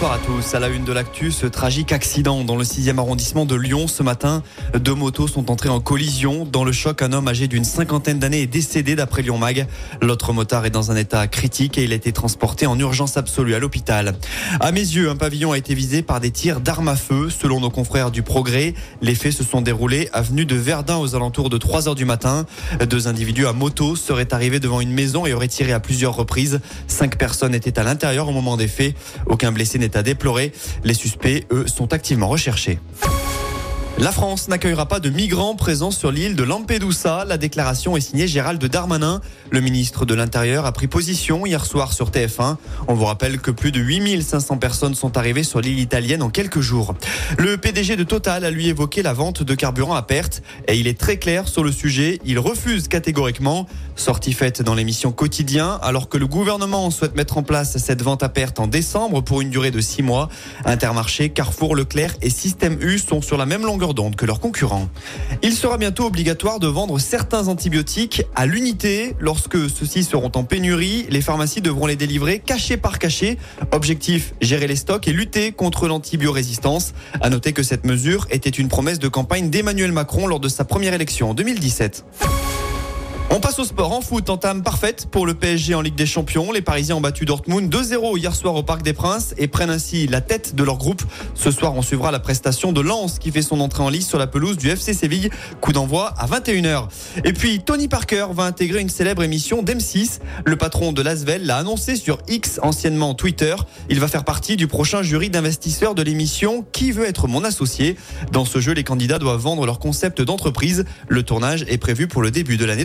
Bonsoir à tous. À la une de l'actu, ce tragique accident dans le 6e arrondissement de Lyon ce matin. Deux motos sont entrées en collision. Dans le choc, un homme âgé d'une cinquantaine d'années est décédé d'après Lyon Mag. L'autre motard est dans un état critique et il a été transporté en urgence absolue à l'hôpital. À mes yeux, un pavillon a été visé par des tirs d'armes à feu. Selon nos confrères du Progrès, les faits se sont déroulés avenue de Verdun aux alentours de 3 heures du matin. Deux individus à moto seraient arrivés devant une maison et auraient tiré à plusieurs reprises. Cinq personnes étaient à l'intérieur au moment des faits. Aucun blessé à déplorer. Les suspects, eux, sont activement recherchés. La France n'accueillera pas de migrants présents sur l'île de Lampedusa. La déclaration est signée Gérald Darmanin. Le ministre de l'Intérieur a pris position hier soir sur TF1. On vous rappelle que plus de 8500 personnes sont arrivées sur l'île italienne en quelques jours. Le PDG de Total a lui évoqué la vente de carburant à perte et il est très clair sur le sujet. Il refuse catégoriquement. Sortie faite dans l'émission Quotidien, alors que le gouvernement souhaite mettre en place cette vente à perte en décembre pour une durée de six mois. Intermarché, Carrefour, Leclerc et Système U sont sur la même longueur d'onde que leurs concurrents. Il sera bientôt obligatoire de vendre certains antibiotiques à l'unité. Lorsque ceux-ci seront en pénurie, les pharmacies devront les délivrer cachet par cachet. Objectif, gérer les stocks et lutter contre l'antibiorésistance. À noter que cette mesure était une promesse de campagne d'Emmanuel Macron lors de sa première élection en 2017. On passe au sport en foot, entame parfaite pour le PSG en Ligue des Champions. Les Parisiens ont battu Dortmund 2-0 hier soir au Parc des Princes et prennent ainsi la tête de leur groupe. Ce soir, on suivra la prestation de Lens qui fait son entrée en lice sur la pelouse du FC Séville. Coup d'envoi à 21h. Et puis, Tony Parker va intégrer une célèbre émission d'M6. Le patron de Lasvel l'a annoncé sur X, anciennement Twitter. Il va faire partie du prochain jury d'investisseurs de l'émission Qui veut être mon associé? Dans ce jeu, les candidats doivent vendre leur concept d'entreprise. Le tournage est prévu pour le début de l'année